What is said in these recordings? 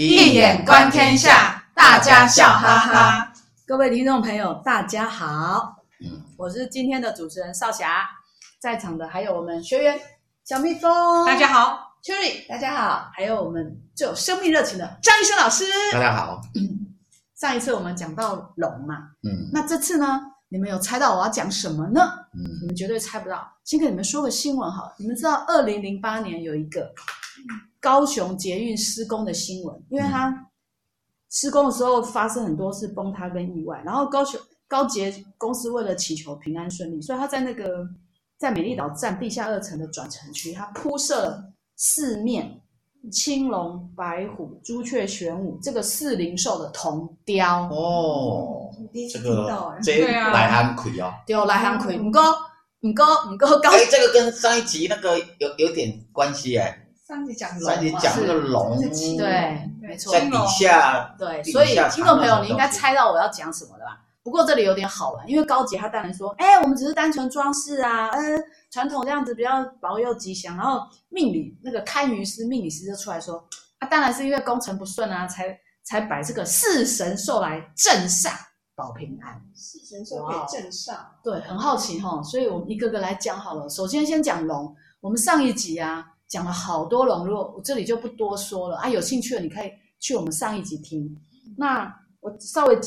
易眼观天下，大家笑哈哈。各位听众朋友，大家好。嗯，我是今天的主持人少霞，在场的还有我们学员小蜜蜂，大家好；Cherry，大家好；还有我们最有生命热情的张医生老师，大家好。上一次我们讲到龙嘛，嗯，那这次呢，你们有猜到我要讲什么呢？嗯，你们绝对猜不到。先给你们说个新闻好，你们知道二零零八年有一个高雄捷运施工的新闻，因为它施工的时候发生很多次崩塌跟意外，然后高雄。高捷公司为了祈求平安顺利，所以他在那个在美丽岛站地下二层的转乘区，他铺设了四面青龙、白虎、朱雀、玄武这个四灵兽的铜雕哦。这个这来行亏哦，对，来行亏，唔够唔够唔够高。哎，这个跟上一集那个有有点关系哎。上一集讲龙，上一集讲那个龙，对，没错，在底下，对，所以听众朋友，你应该猜到我要讲什么了吧？不过这里有点好玩，因为高捷他当然说，哎，我们只是单纯装饰啊，呃，传统这样子比较保佑吉祥。然后命理那个堪舆师、命理师就出来说，啊，当然是因为工程不顺啊，才才摆这个四神兽来镇煞保平安。四神兽可以镇煞，对，很好奇哈、哦，所以我们一个个来讲好了。首先先讲龙，我们上一集啊讲了好多龙，如果我这里就不多说了啊，有兴趣的你可以去我们上一集听。那我稍微。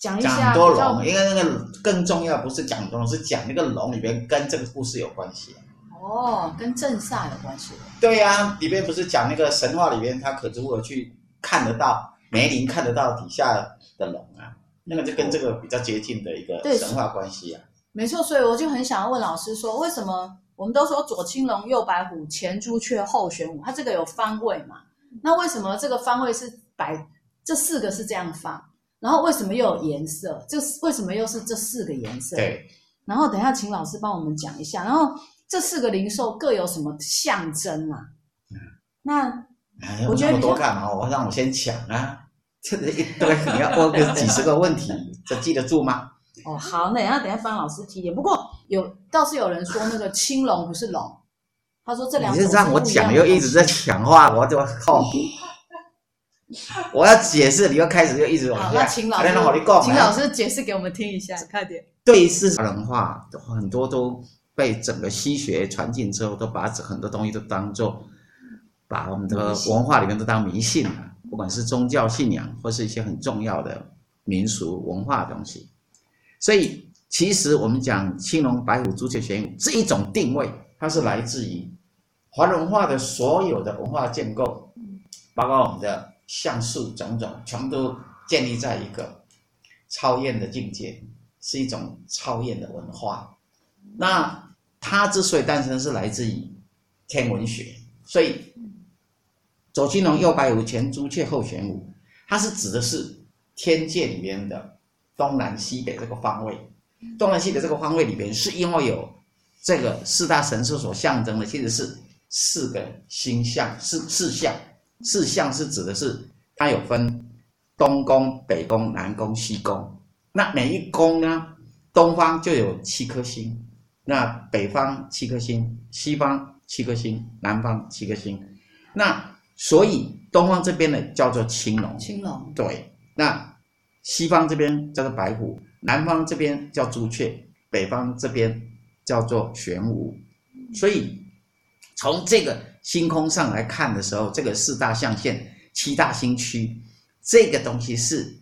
讲一下，讲多龙，因为那个更重要，不是讲多龙，是讲那个龙里边跟这个故事有关系。哦，跟镇煞有关系。对呀、啊，里边不是讲那个神话里面，他可如何去看得到梅林看得到底下的龙啊？那个就跟这个比较接近的一个神话关系啊。没错，所以我就很想要问老师说，为什么我们都说左青龙右白虎前朱雀后玄武，它这个有方位嘛？那为什么这个方位是摆这四个是这样放？然后为什么又有颜色？这为什么又是这四个颜色？对。然后等一下请老师帮我们讲一下。然后这四个灵兽各有什么象征啊？嗯。那我觉得你多干嘛？我让我先抢啊！这一堆你要问个几十个问题，这记得住吗？哦，好，那等下等下帮老师提点。不过有倒是有人说那个青龙不是龙，他说这两种。你是让我讲又一直在讲话，我就靠。我要解释，你又开始又一直往下。好，那请老师，秦老师解释给我们听一下，快点。对，是文化很多都被整个西学传进之后，都把很多东西都当做，把我们的文化里面都当迷信了，不管是宗教信仰或是一些很重要的民俗文化的东西。所以，其实我们讲青龙、白虎、朱雀、玄武这一种定位，它是来自于华文化的所有的文化建构，包括我们的。像素种种，全都建立在一个超验的境界，是一种超验的文化。那它之所以诞生，是来自于天文学。所以左青龙，右白虎，前朱雀，后玄武，它是指的是天界里面的东南西北这个方位。东南西北这个方位里边，是因为有这个四大神兽所象征的，其实是四个星象，四四象。四象是指的是它有分东宫、北宫、南宫、西宫。那每一宫呢，东方就有七颗星，那北方七颗星，西方七颗星，南方七颗星。那所以东方这边呢叫做青龙，青龙对。那西方这边叫做白虎，南方这边叫朱雀，北方这边叫做玄武。所以从这个。星空上来看的时候，这个四大象限、七大星区，这个东西是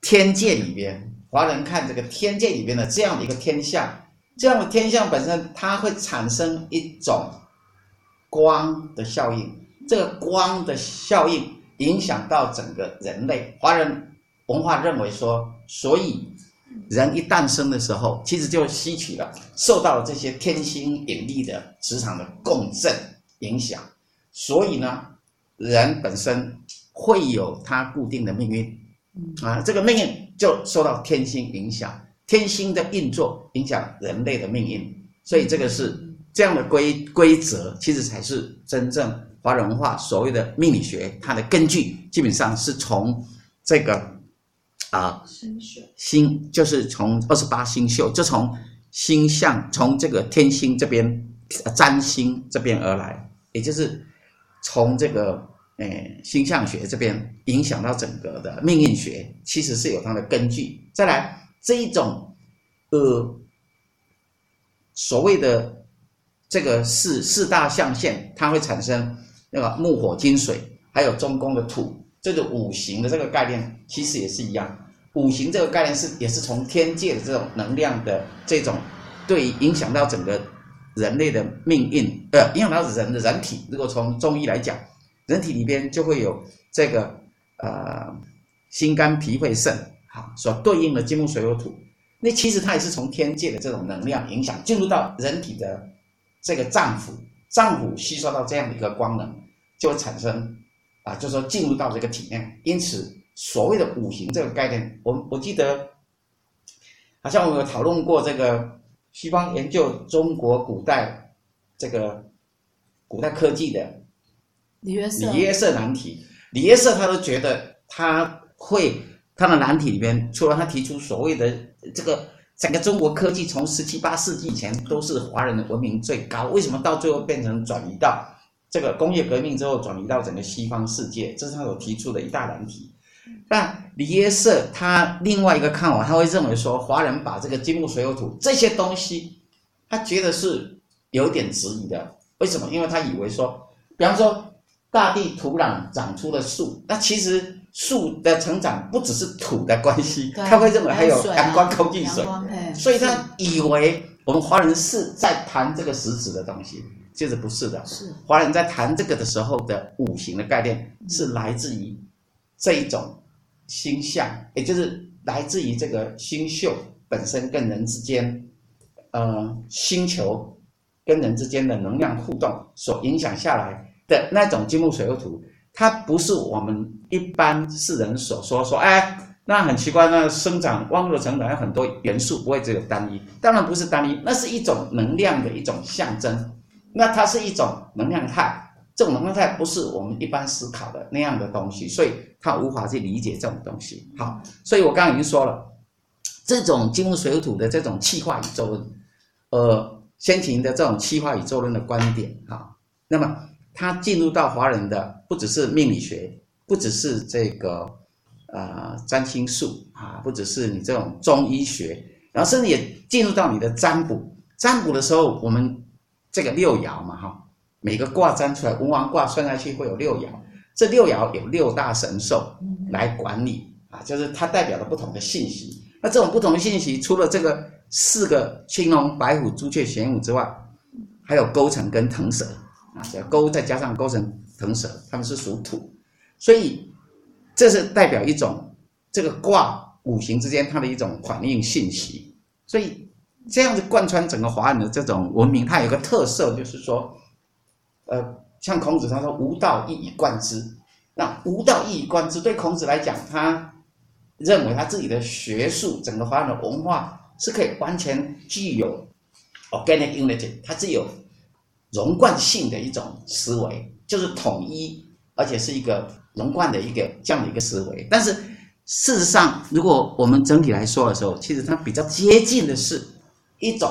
天界里边华人看这个天界里边的这样的一个天象，这样的天象本身它会产生一种光的效应，这个光的效应影响到整个人类。华人文化认为说，所以人一诞生的时候，其实就吸取了受到了这些天星引力的磁场的共振。影响，所以呢，人本身会有他固定的命运，啊，这个命运就受到天星影响，天星的运作影响人类的命运，所以这个是这样的规规则，其实才是真正华人文化所谓的命理学，它的根据基本上是从这个啊，星星就是从二十八星宿，就从星象，从这个天星这边占星这边而来。也就是从这个诶，星象学这边影响到整个的命运学，其实是有它的根据。再来这一种，呃，所谓的这个四四大象限，它会产生那个木火金水，还有中宫的土，这个五行的这个概念，其实也是一样。五行这个概念是也是从天界的这种能量的这种，对影响到整个人类的命运，呃，影响到人的人体。如果从中医来讲。人体里边就会有这个呃心肝脾肺肾，好，所对应的金木水火土。那其实它也是从天界的这种能量影响进入到人体的这个脏腑，脏腑吸收到这样的一个光能，就会产生啊，就是说进入到这个体内。因此，所谓的五行这个概念，我我记得好像我们有讨论过这个西方研究中国古代这个古代科技的。李约瑟，李约瑟难题，李约瑟他都觉得他会他的难题里面，除了他提出所谓的这个整个中国科技从十七八世纪以前都是华人的文明最高，为什么到最后变成转移到这个工业革命之后转移到整个西方世界？这是他所提出的一大难题。但李约瑟他另外一个看法，他会认为说，华人把这个金木水火土这些东西，他觉得是有点质疑的。为什么？因为他以为说，比方说。大地土壤长出了树，那其实树的成长不只是土的关系，他会认为还有阳光、空气、水，所以他以为我们华人是在谈这个实质的东西，其实不是的。是华人在谈这个的时候的五行的概念，是来自于这一种星象，也就是来自于这个星宿本身跟人之间，呃，星球跟人之间的能量互动所影响下来。的那种金木水火土，它不是我们一般世人所说说，哎，那很奇怪，那生长万物的成长有很多元素，不会只有单一。当然不是单一，那是一种能量的一种象征。那它是一种能量态，这种能量态不是我们一般思考的那样的东西，所以它无法去理解这种东西。好，所以我刚刚已经说了，这种金木水火土的这种气化宇宙论，呃，先秦的这种气化宇宙论的观点啊，那么。它进入到华人的不只是命理学，不只是这个呃占星术啊，不只是你这种中医学，然后甚至也进入到你的占卜。占卜的时候，我们这个六爻嘛哈，每个卦占出来，文王卦算下去会有六爻，这六爻有六大神兽来管理啊，就是它代表了不同的信息。那这种不同的信息，除了这个四个青龙白虎朱雀玄武之外，还有勾陈跟腾蛇。啊，这勾再加上勾陈腾蛇，他们是属土，所以这是代表一种这个卦五行之间它的一种反应信息。所以这样子贯穿整个华人的这种文明，它有个特色，就是说，呃，像孔子他说“吾道一以贯之”，那“吾道一以贯之”对孔子来讲，他认为他自己的学术整个华人的文化是可以完全具有 organic unity，它是有。融贯性的一种思维，就是统一，而且是一个融贯的一个这样的一个思维。但是事实上，如果我们整体来说的时候，其实它比较接近的是一种，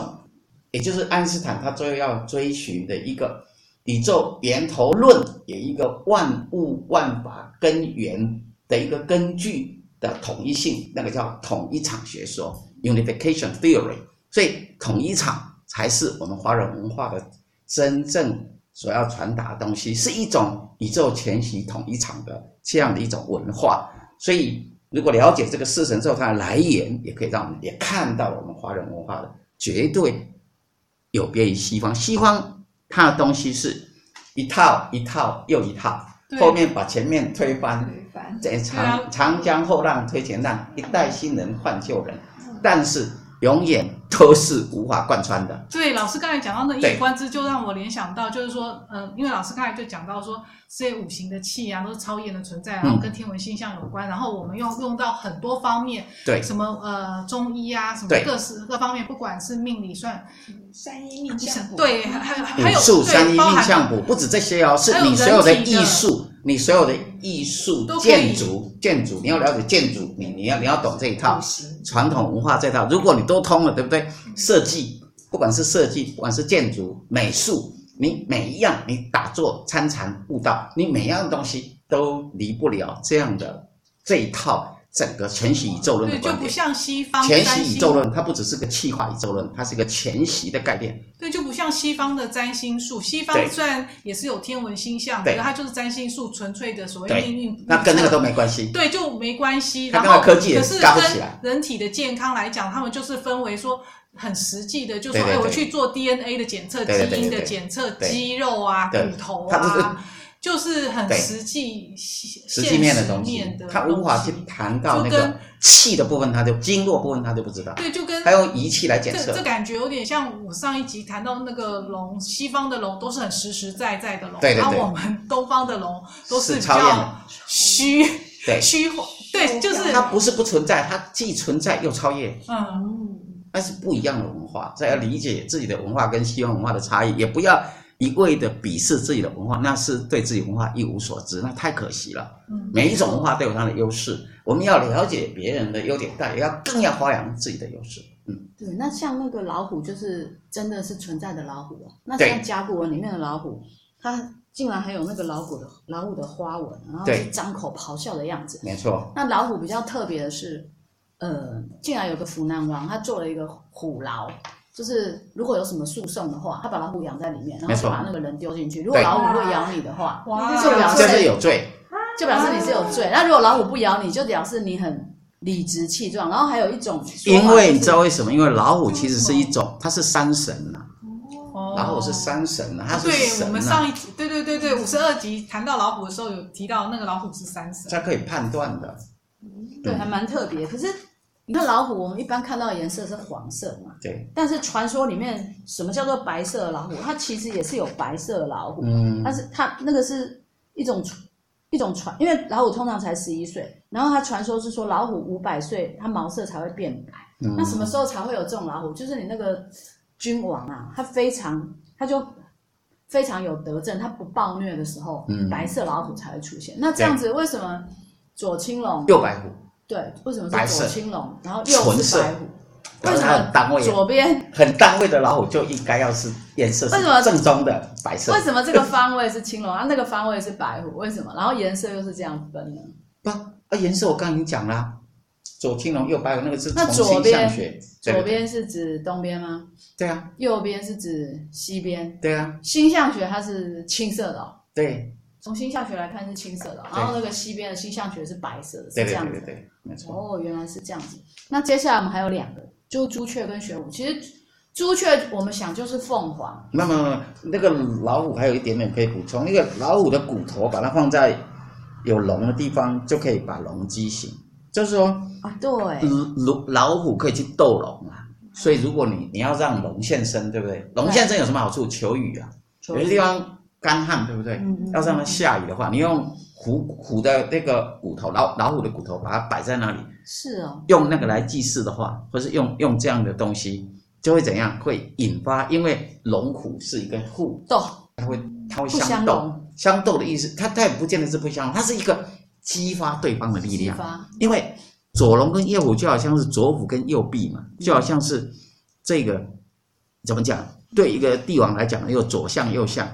也就是爱因斯坦他最后要追寻的一个宇宙源头论，有一个万物万法根源的一个根据的统一性，那个叫统一场学说 （Unification Theory）。所以统一场才是我们华人文化的。真正所要传达的东西是一种宇宙全息统一场的这样的一种文化，所以如果了解这个四神兽它的来源，也可以让我们也看到我们华人文化的绝对有别于西方。西方它的东西是一套一套又一套，后面把前面推翻，在长长江后浪推前浪，一代新人换旧人，但是。永远都是无法贯穿的。对，老师刚才讲到那一以贯之，就让我联想到，就是说，嗯、呃，因为老师刚才就讲到说，这些五行的气啊，都是超验的存在，然后跟天文星象有关，嗯、然后我们用用到很多方面，对，什么呃中医啊，什么各式各方面，不管是命理算，三医命相卜，对，还还有术山医命相卜，不止这些哦，是你所有的艺术。你所有的艺术、建筑、建筑，你要了解建筑，你你要你要懂这一套传统文化这套。如果你都通了，对不对？设计，不管是设计，不管是建筑、美术，你每一样你打坐参禅悟道，你每样东西都离不了这样的这一套。整个全息宇宙论的观点，对，就不像西方全息宇宙论，它不只是个气化宇宙论，它是一个全息的概念。对，就不像西方的占星术。西方虽然也是有天文星象，可是它就是占星术纯粹的所谓命运。那跟那个都没关系。对，就没关系。然后科技也可是跟人体的健康来讲，他们就是分为说很实际的，就说哎，我去做 DNA 的检测、基因的检测、肌肉啊、骨头啊。就是很实际、实际面的东西，他无法去谈到那个气的部分，他就经络部分他就不知道。对，就跟还用仪器来检测。这这感觉有点像我上一集谈到那个龙，西方的龙都是很实实在在的龙，对对对，然后我们东方的龙都是比较虚，对虚幻，对，就是它不是不存在，它既存在又超越。嗯，那是不一样的文化，所以要理解自己的文化跟西方文化的差异，也不要。一味的鄙视自己的文化，那是对自己文化一无所知，那太可惜了。嗯，每一种文化都有它的优势，我们要了解别人的优点，但也要更要发扬自己的优势。嗯，对。那像那个老虎，就是真的是存在的老虎哦。那像甲骨文里面的老虎，它竟然还有那个老虎的老虎的花纹，然后是张口咆哮的样子。没错。那老虎比较特别的是，呃，竟然有个湖南王，他做了一个虎牢。就是如果有什么诉讼的话，他把老虎养在里面，然后就把那个人丢进去。如果老虎会咬你的话，就表示就是有罪，就表示你是有罪。那如果老虎不咬你，就表示你很理直气壮。然后还有一种，因为你知道为什么？因为老虎其实是一种，它是山神呐。哦，老虎是山神呐，它是神。对，我们上一集，对对对对，五十二集谈到老虎的时候，有提到那个老虎是山神，它可以判断的。对，还蛮特别。可是。你看老虎，我们一般看到的颜色是黄色嘛？对。但是传说里面，什么叫做白色的老虎？它其实也是有白色的老虎。嗯。但是它那个是一种一种传，因为老虎通常才十一岁，然后它传说是说老虎五百岁，它毛色才会变白。嗯。那什么时候才会有这种老虎？就是你那个君王啊，他非常，他就非常有德政，他不暴虐的时候，嗯，白色老虎才会出现。那这样子，为什么左青龙右白虎？对，为什么是左青龙，然后右是白虎？为什么单位左边很单位的老虎就应该要是颜色是正宗的白色？为什么这个方位是青龙，啊那个方位是白虎？为什么？然后颜色又是这样分呢？不，啊颜色我刚刚已经讲了，左青龙右白虎，那个是从星象学。左边是指东边吗？对啊。右边是指西边？对啊。星象学它是青色的。哦对。从星象学来看是青色的，然后那个西边的星象学是白色的，是这样子。对对对对，没错。哦，原来是这样子。那接下来我们还有两个，就朱雀跟玄武。其实朱雀我们想就是凤凰。那么那个老虎还有一点点可以补充，那个老虎的骨头把它放在有龙的地方，就可以把龙激醒。就是说啊，对，老老虎可以去斗龙啊。所以如果你你要让龙现身，对不对？龙现身有什么好处？求雨啊，有些地方。干旱对不对？要让它下雨的话，你用虎虎的那个骨头，老老虎的骨头，把它摆在那里。是哦。用那个来祭祀的话，或是用用这样的东西，就会怎样？会引发，因为龙虎是一个互斗，它会它会相斗。相斗的意思，它它也不见得是不相，它是一个激发对方的力量。因为左龙跟右虎就好像是左虎跟右臂嘛，就好像是这个、嗯、怎么讲？对一个帝王来讲，又左相右相。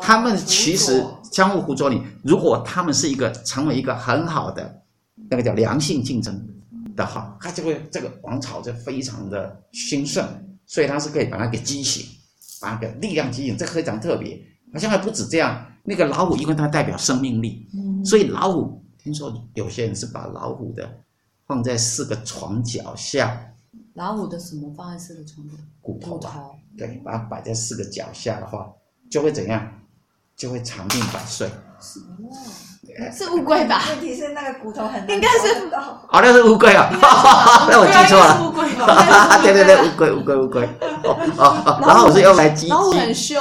他们其实相互辅佐你，如果他们是一个成为一个很好的那个叫良性竞争的话，他就会这个王朝就非常的兴盛，所以他是可以把它给激醒，把那个力量激醒，这个非常特别。好像还不止这样，那个老虎因为它代表生命力，所以老虎听说有些人是把老虎的放在四个床脚下。老虎的什么放在四个床脚？骨头吧。对，把它摆在四个脚下的话，就会怎样？就会长命百岁。是是乌龟吧？问题是那个骨头很应该是哦，那是乌龟啊，那我记错了。乌龟，对对对，乌龟乌龟乌龟。哦哦，然后我是用来击击击，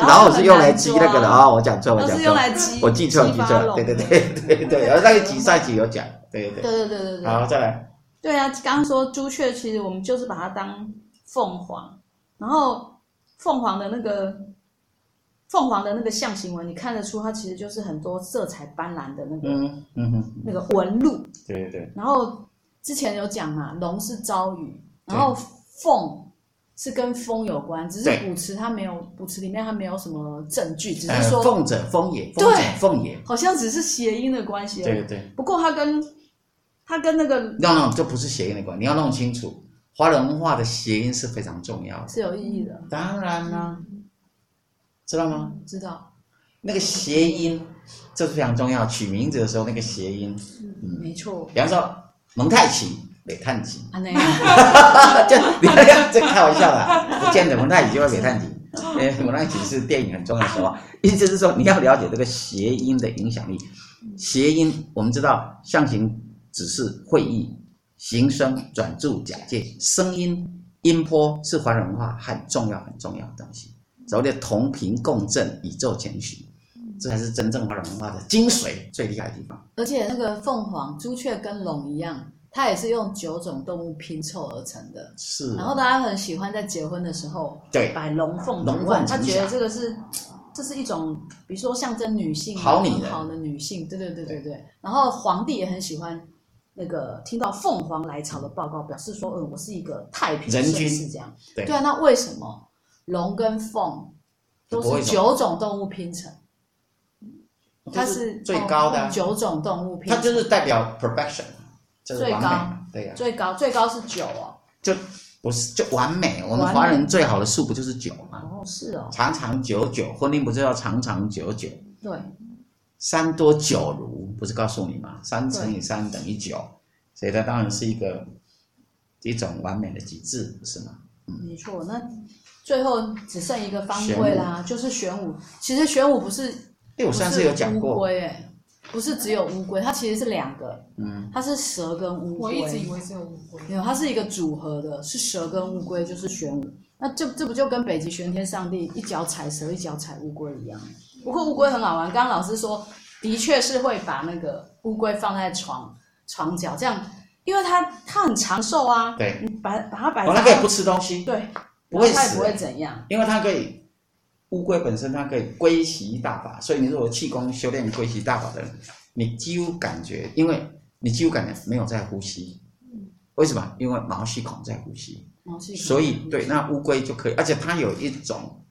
然后我是用来激那个的啊，我讲错，我讲错，我记错了记错了，对对对对对，然后那个几上集有讲，对对对对对对对。好，再来。对啊，刚刚说朱雀，其实我们就是把它当凤凰，然后凤凰的那个。凤凰的那个象形纹，你看得出它其实就是很多色彩斑斓的那个，嗯嗯，那个纹路。对对对。然后之前有讲嘛，龙是朝雨，然后凤是跟风有关，只是古词它没有古词里面它没有什么证据，只是说凤者风也，凤者凤也，好像只是谐音的关系。对对对。不过它跟它跟那个，no no，这不是谐音的关系，你要弄清楚，华人文化的谐音是非常重要的，是有意义的。当然啦，知道吗？知道。那个谐音这是非常重要，取名字的时候那个谐音，嗯，没错。比方说蒙太奇。煤炭级，啊，那 这开玩笑的，不见得蒙太奇就会煤炭级。哎，蒙太奇是电影很重要的时候，意思是说你要了解这个谐音的影响力。谐音我们知道，象形、只是、会意、形声、转注、假借，声音、音波是华人文化很重要很重要的东西。所谓的同频共振，宇宙前行，这才是真正华人文化的精髓最厉害的地方。而且那个凤凰、朱雀跟龙一样。它也是用九种动物拼凑而成的，是。然后大家很喜欢在结婚的时候，对，摆龙凤龙凤，他觉得这个是，这是一种，比如说象征女性好很好的女性，对对对对对。然后皇帝也很喜欢那个听到凤凰来朝的报告，表示说，嗯，我是一个太平盛世这样。对啊，那为什么龙跟凤都是九种动物拼成？它是最高的九种动物拼成，它就是代表 perfection。最高，对呀，最高最高是九哦，就不是就完美。我们华人最好的数不就是九吗？哦，是哦，长长久久，婚姻不是要长长久久？对，三多九如，不是告诉你吗？三乘以三等于九，所以它当然是一个一种完美的极致，不是吗？嗯，没错。那最后只剩一个方位啦，就是玄武。其实玄武不是，哎，我上次有讲过，乌龟哎。不是只有乌龟，它其实是两个，嗯，它是蛇跟乌龟。我一直以为只有乌龟。没有，它是一个组合的，是蛇跟乌龟，就是玄武。那这这不就跟北极玄天上帝一脚踩蛇，一脚踩乌龟一样？不过乌龟很好玩，刚刚老师说，的确是会把那个乌龟放在床床脚，这样，因为它它很长寿啊。对，你把把它摆。它可以不吃东西。对，不会死。它也不会怎样，因为它可以。乌龟本身它可以归息大法，所以你如果气功修炼归息大法的人，你几乎感觉，因为你几乎感觉没有在呼吸。为什么？因为毛细孔在呼吸。毛细孔。所以对，那乌龟就可以，而且它有一种，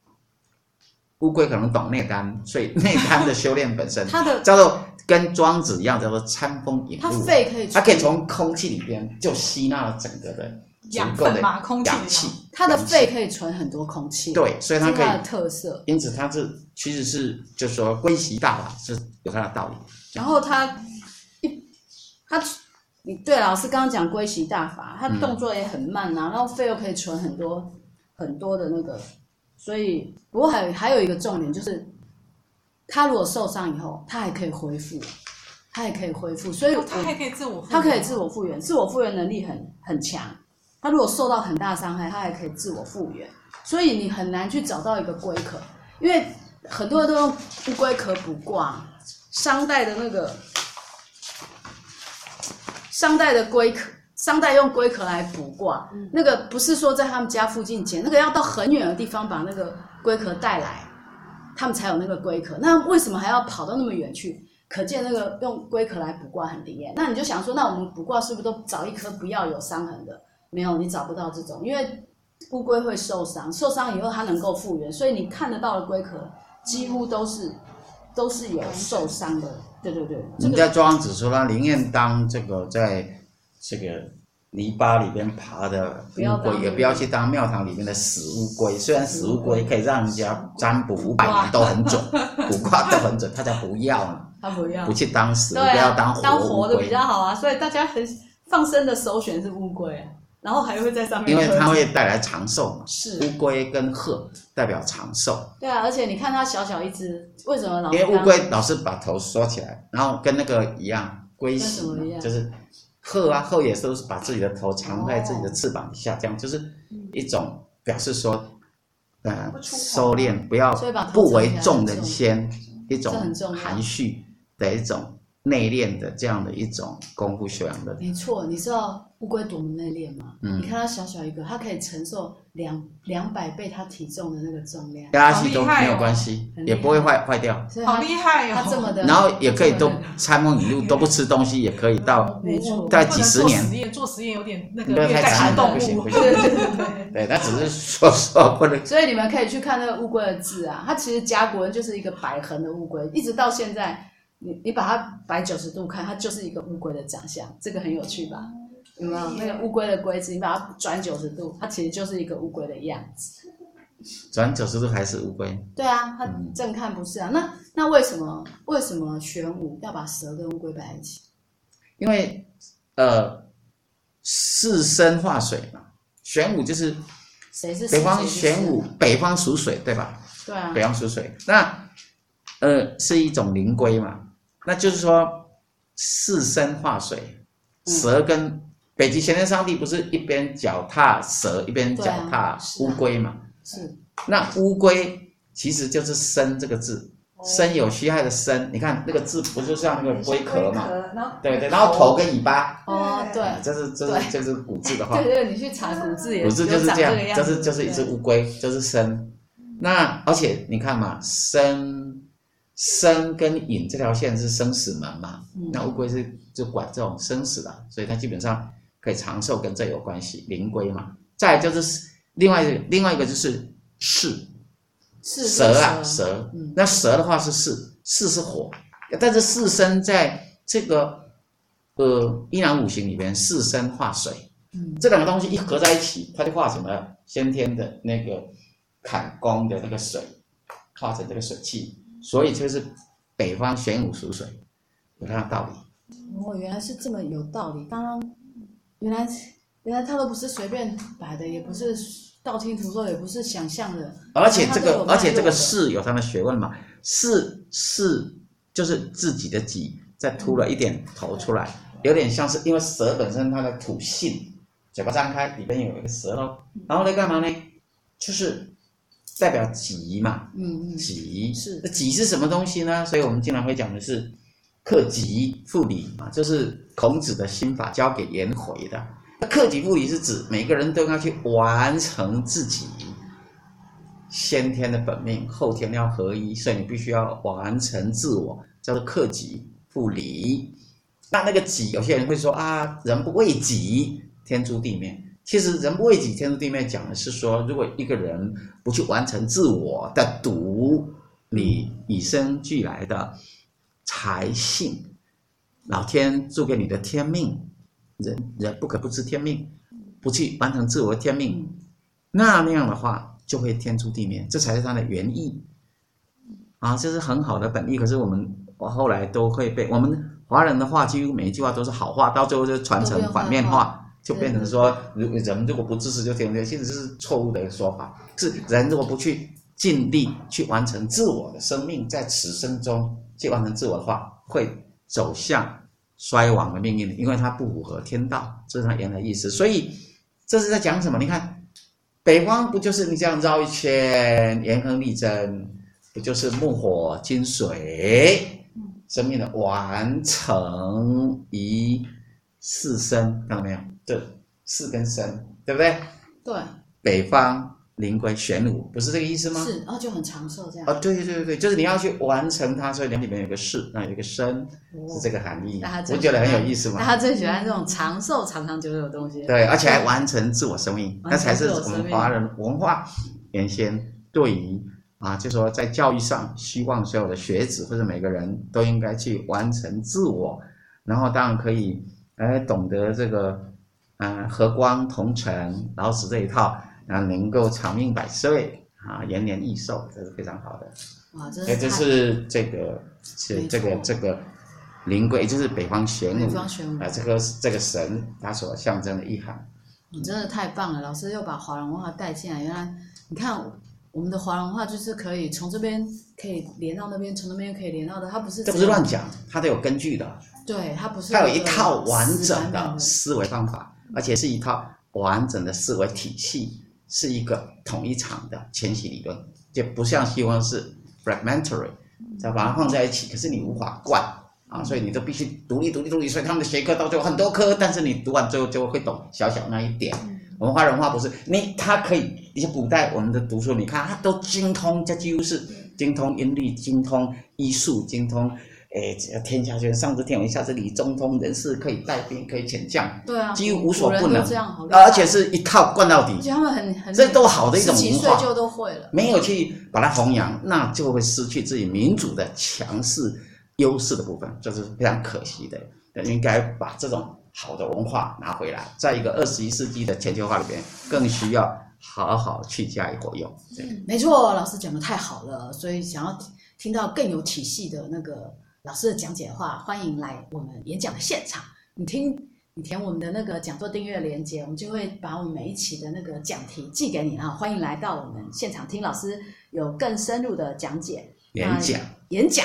乌龟可能懂内丹，所以内丹的修炼本身，它的叫做跟庄子一样，叫做餐风饮露。它肺可以，它可以从空气里边就吸纳了整个的。养分嘛，空气，它的肺可以存很多空气，对，所以它可以。它的特色，因此它是其实是就是说归息大法是有它的道理。然后它一它你对老师刚刚讲归息大法，它动作也很慢呐、啊，嗯、然后肺又可以存很多很多的那个，所以不过还有还有一个重点就是，它如果受伤以后，它还可以恢复，它还可以恢复，所以它还可以自我，它可以自我复原，自我复原能力很很强。它如果受到很大伤害，他还可以自我复原，所以你很难去找到一个龟壳，因为很多人都用乌龟壳补卦，商代的那个商代的龟壳，商代用龟壳来卜卦，嗯、那个不是说在他们家附近捡，那个要到很远的地方把那个龟壳带来，他们才有那个龟壳。那为什么还要跑到那么远去？可见那个用龟壳来卜卦很厉害。那你就想说，那我们卜卦是不是都找一颗不要有伤痕的？没有，你找不到这种，因为乌龟会受伤，受伤以后它能够复原，所以你看得到的龟壳几乎都是都是有受伤的。对对对，人家庄子说他宁愿当这个在这个泥巴里边爬的乌龟，也不要去当庙堂里面的死乌龟。虽然死乌龟可以让人家占卜五百年都很准，卜卦都很准，他才不要呢。他不要，不去当死，啊、不要当活的比较好啊。所以大家很放生的首选是乌龟。然后还会在上面，因为它会带来长寿嘛。是乌龟跟鹤代表长寿。对啊，而且你看它小小一只，为什么老？因为乌龟老是把头缩起来，然后跟那个一样龟息嘛，就是鹤啊，鹤也是都是把自己的头藏在自己的翅膀底下，哦、这样就是一种表示说，呃，收敛，不要不为众人先，一种含蓄的一种内敛的这样的一种功夫修养的。没错，你知道乌龟多么内敛吗？嗯，你看它小小一个，它可以承受两两百倍它体重的那个重量，压下去都没有关系，也不会坏坏掉。好厉害哦！它这么的，然后也可以都餐风饮露都不吃东西，也可以到没错，大概几十年。做实验做实验有点那个太动物，不行不行。对 对对，对，它只是说说不能。所以你们可以去看那个乌龟的字啊，它其实甲骨文就是一个摆横的乌龟，一直到现在。你你把它摆九十度看，它就是一个乌龟的长相，这个很有趣吧？有没有那个乌龟的龟字？你把它转九十度，它其实就是一个乌龟的样子。转九十度还是乌龟？对啊，它正看不是啊。嗯、那那为什么为什么玄武要把蛇跟乌龟摆在一起？因为呃，四生化水嘛，玄武就是谁是北方玄武？北方属水，对吧？对啊，北方属水。那呃，是一种灵龟嘛？那就是说，四生化水，蛇跟北极玄天上帝不是一边脚踏蛇，一边脚踏乌龟嘛？是。那乌龟其实就是生这个字，生有虚害的生。你看那个字，不就像那个龟壳嘛？对对，然后头跟尾巴。哦，对。这是这是这是古字的话。对对，你去查古字也。古字就是这样，就是就是一只乌龟，就是生。那而且你看嘛，生。生跟隐这条线是生死门嘛？嗯、那乌龟是就管这种生死的，所以它基本上可以长寿，跟这有关系。灵龟嘛，再就是另外一个，另外一个就是弑，蛇啊蛇。嗯、那蛇的话是弑，弑是火，但是弑生在这个呃阴阳五行里边，弑生化水。嗯，这两个东西一合在一起，它就化成了先天的那个坎宫的那个水，化成这个水气。所以就是北方玄武属水，有它的道理。哦，原来是这么有道理。当然，原来原来它都不是随便摆的，也不是道听途说，也不是想象的。而且这个，而且这个弑有它的学问嘛？弑弑就是自己的己，再凸了一点头出来，嗯、有点像是因为蛇本身它的土性，嘴巴张开里边有一个舌头，然后来干嘛呢？就是。代表己嘛，嗯嗯，己是那己是什么东西呢？所以我们经常会讲的是克己复礼嘛，就是孔子的心法教给颜回的。那克己复礼是指每个人都要去完成自己先天的本命，后天要合一，所以你必须要完成自我，叫做克己复礼。那那个己，有些人会说啊，人不为己，天诛地灭。其实“人不为己，天诛地灭”讲的是说，如果一个人不去完成自我的独，你与生俱来的才性，老天注给你的天命，人人不可不知天命，不去完成自我的天命，那样的话就会天诛地灭，这才是它的原意。啊，这是很好的本意。可是我们我后来都会被我们华人的话，几乎每一句话都是好话，到最后就传承反面话。就变成说，如人如果不自私就天天，其实是错误的一个说法。是人如果不去尽力去完成自我的生命，在此生中去完成自我的话，会走向衰亡的命运，因为它不符合天道，这是它原来的意思。所以这是在讲什么？你看，北方不就是你这样绕一圈，元亨利贞，不就是木火金水，生命的完成一四生，看到没有？对，四跟生，对不对？对。北方灵龟玄武，不是这个意思吗？是，然后就很长寿这样。哦，对对对对，就是你要去完成它，所以里面有个四，那有一个生，是这个含义。我觉得很有意思嘛。那他最喜欢这种长寿、长长久久的东西。对，而且还完成自我生命，那才是我们华人文化原先对于啊，就说在教育上，希望所有的学子或者每个人都应该去完成自我，然后当然可以哎懂得这个。啊，和光同尘，老子这一套啊，能够长命百岁啊，延年益寿，这是非常好的。哇，这是。这是这个，是这个这个灵龟，就是北方玄武。北方玄武。啊，这个这个神，它所象征的意涵。你真的太棒了，老师又把华人文化带进来。原来你看，我们的华人文化就是可以从这边可以连到那边，从那边可以连到的，它不是。这不是乱讲，它都有根据的。对，它不是。它有一套完整的思维方法。而且是一套完整的思维体系，是一个统一场的迁徙理论，就不像西方是 fragmentary，再把它放在一起，可是你无法贯，啊，所以你都必须独立、独立、独立。所以他们的学科到最后很多科，但是你读完最后就会懂小小那一点。文化人化不是你，他可以一些古代我们的读书，你看他都精通，这几乎是精通音律、精通医术、精通。哎，只要天下权，上知天文，下知理，中通人事，可以带兵，可以遣将，对啊，几乎无所不能。而且是一套贯到底。他们很很，这都好的一种文化。岁就都会了。没有去把它弘扬，那就会失去自己民族的强势优势的部分，这是非常可惜的。应该把这种好的文化拿回来，在一个二十一世纪的全球化里边，更需要好好去加以活用。对，没错，老师讲的太好了，所以想要听到更有体系的那个。老师的讲解的话，欢迎来我们演讲的现场。你听，你填我们的那个讲座订阅链接，我们就会把我们每一期的那个讲题寄给你啊。欢迎来到我们现场听老师有更深入的讲解。演讲，演讲，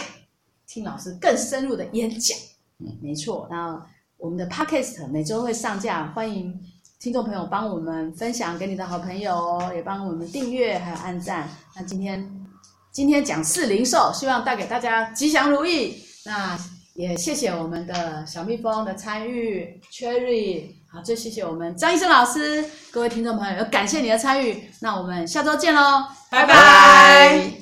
听老师更深入的演讲。嗯，没错。那我们的 Podcast 每周会上架，欢迎听众朋友帮我们分享给你的好朋友，也帮我们订阅还有按赞。那今天今天讲四零售，希望带给大家吉祥如意。那也谢谢我们的小蜜蜂的参与，Cherry，好，最谢谢我们张医生老师，各位听众朋友，感谢你的参与，那我们下周见喽，拜拜。